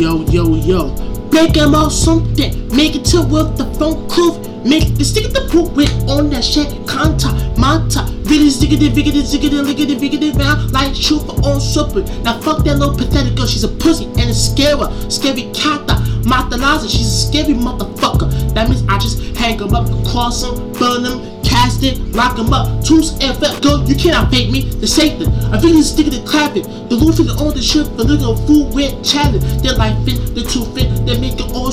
Yo, yo, yo. Make him out something. Make it to with the phone curve. Make the stick of the poop with on that shit. Conta, manta. Really ziggity, viggity, ziggity, liggity, viggity, round like for on super. Now fuck that little pathetic girl. She's a pussy and a scary, scary cata. Matalaza, she's a scary motherfucker. That means I just hang him up, cross him, burn him, it, lock him up. And fat girl, you cannot fake me. The Satan, I think he's sticking the clapping. The roof is on the ship, the little fool with challenge. Their life fit, the two fit, they make it all.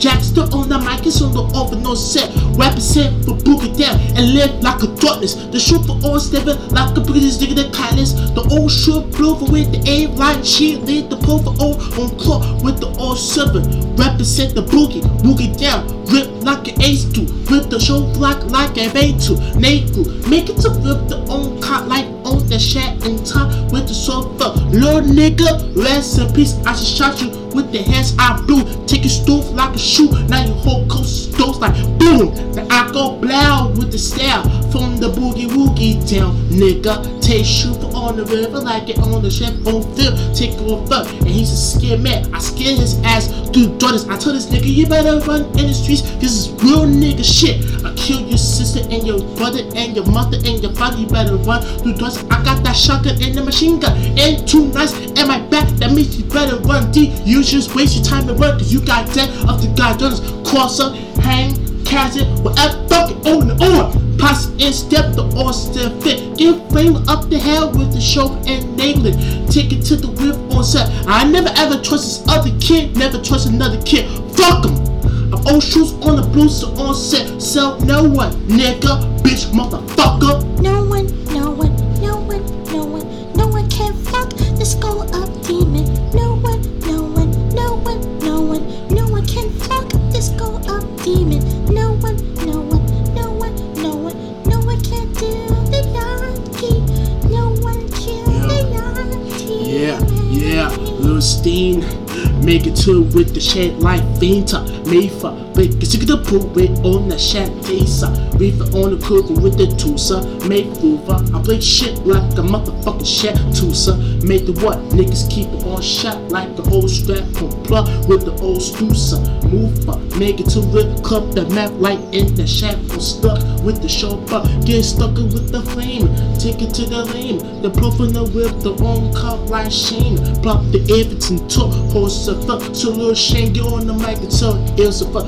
Jack still on the mic, it's on the open, no set. Represent for boogie down and live like a darkness. The shoot for all stepping like a British nigga the kindness. The old short for with the A line, she lead the pro for all on clock with the all seven. Represent the boogie, boogie down, rip like an ace to, rip the show like like a to, Naku, make it to rip the own cot like on the shat and top with the sofa. Lord nigga, rest in peace. I should shot you with the hands I blew. Take your stoof like a shoe. Now your whole coast stoves like boom. Then I go blow with the style from the boogie woogie town, nigga. Take shoe for on the river like it on the ship on film. Take over, and he's a scared man. I scare his ass through daughters. I tell this nigga you better run in the streets. This is real nigga shit. Sister and your brother and your mother and your father. You better run through daughters. I got that shotgun and the machine gun and two knives in my back. That means you better run deep. You just waste your time and run cause you got dead of the guy guns. Cross up, hang, catch it, whatever, fuck it, on and on. Pass and step the Austin fit. Get frame up the hell with the show and nail it. Take it to the whip on set. I never ever trust this other kid, never trust another kid. Fuck him. Shoes on the blues so on set. Sell no one, nigga, bitch, motherfucker. No one, no one, no one, no one, no one can fuck this go up demon. No one, no one, no one, no one, no one can fuck this go up demon. No one, no one, no one, no one, no one can do the Yankee. No one kill the Yankee. Yeah, yeah, Lil Steen. Make it to with the shit like Vinta, Mayfa, Big Sick the pool with on the shat Tesa, Reefer on the cooker with the Tusa, make Hoover. I play shit like a motherfucking shat Tusa, make the what? Niggas keep it on shot like the old strap on plug with the old Stusa, move up, make it to the club, the map like in the shack on stuck with the but get stuck with the flame, take it to the lane, the profile with the own cup like Shane, plop the Everton top, horse a fuck, so little Shane get on the mic and tell it's a fuck.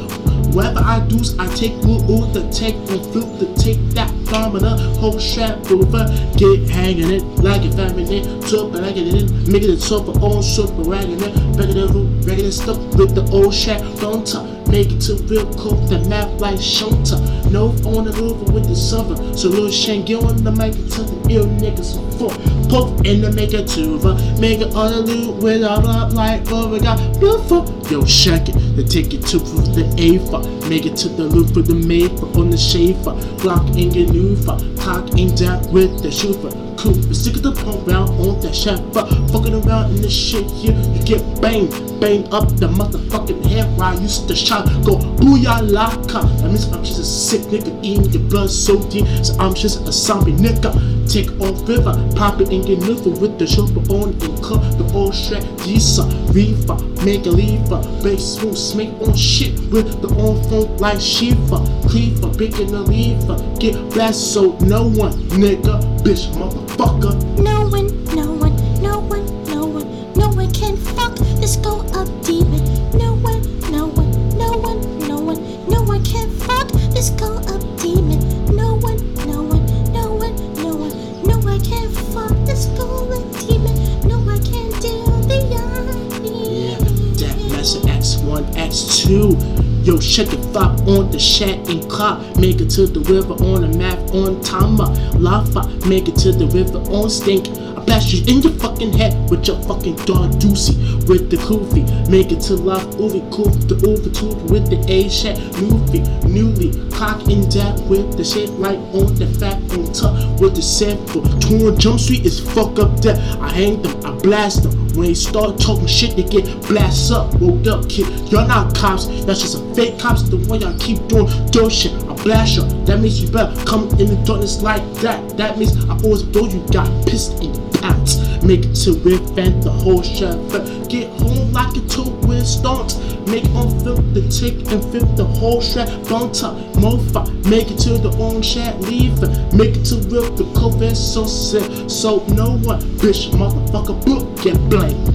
Whatever I do, I take wood, ooh, the take and flip the take that domina, whole strap over, get hanging it like a family, top and I get it in, make it top for own super ragging it, back of the root, stuff with the old shack, don't top. Make it to real cool, the map like Shonta. No on the roof with the summer. So little Shane on the mic and tell the ill niggas for Poke in the make tuba. Make it on the loop with all up like oh we got beautiful. Yo, shake it. Then take it to the AFA. Make it to the loop for the maple on the shafer. Block in your nufa. Cock in down with the shooter. Cool, but stick the pump round on that shaft. Fucking around in this shit here, you get banged. Bang up the motherfucking head while I used to shot. Go booyah laka. That means I'm just a sick nigga eating your blood so deep. So I'm just a zombie nigga. Take off river, pop it and get liver with the chopper on and cut the old shred. Gisa, reefer, make a lever. Bass smooth, smake on shit with the on funk like Shiva. Cleaver, picking the lever. Get blessed so no one, nigga, bitch, motherfucker. No one, no one, X2. Yo, shut the fuck on the shat and clock. Make it to the river on the map on timer. Lava, make it to the river on stink. I blast you in your fucking head with your fucking dog doozy with the koofy. Make it to love oovy coof the over tube with the A shat newfie. Newly cock in that with the shit like on the fat on top with the sample. Torn Jump Street is fuck up there. I hang them, I blast them. When they start talking shit, they get blasted up. Woke up, kid. Y'all not cops. That's just a fake cops. The one y'all keep doing dirt shit. You. That means you better come in the darkness like that. That means I always blow you got pissed in the pants. Make it to and the whole shit. Get home like a two with stunts. Make on flip the tick and flip the whole shit. Bunta, mofa. Make it to the own shit. Leave it. Make it to with the COVID so sick. So no one, bitch, motherfucker, book get blamed.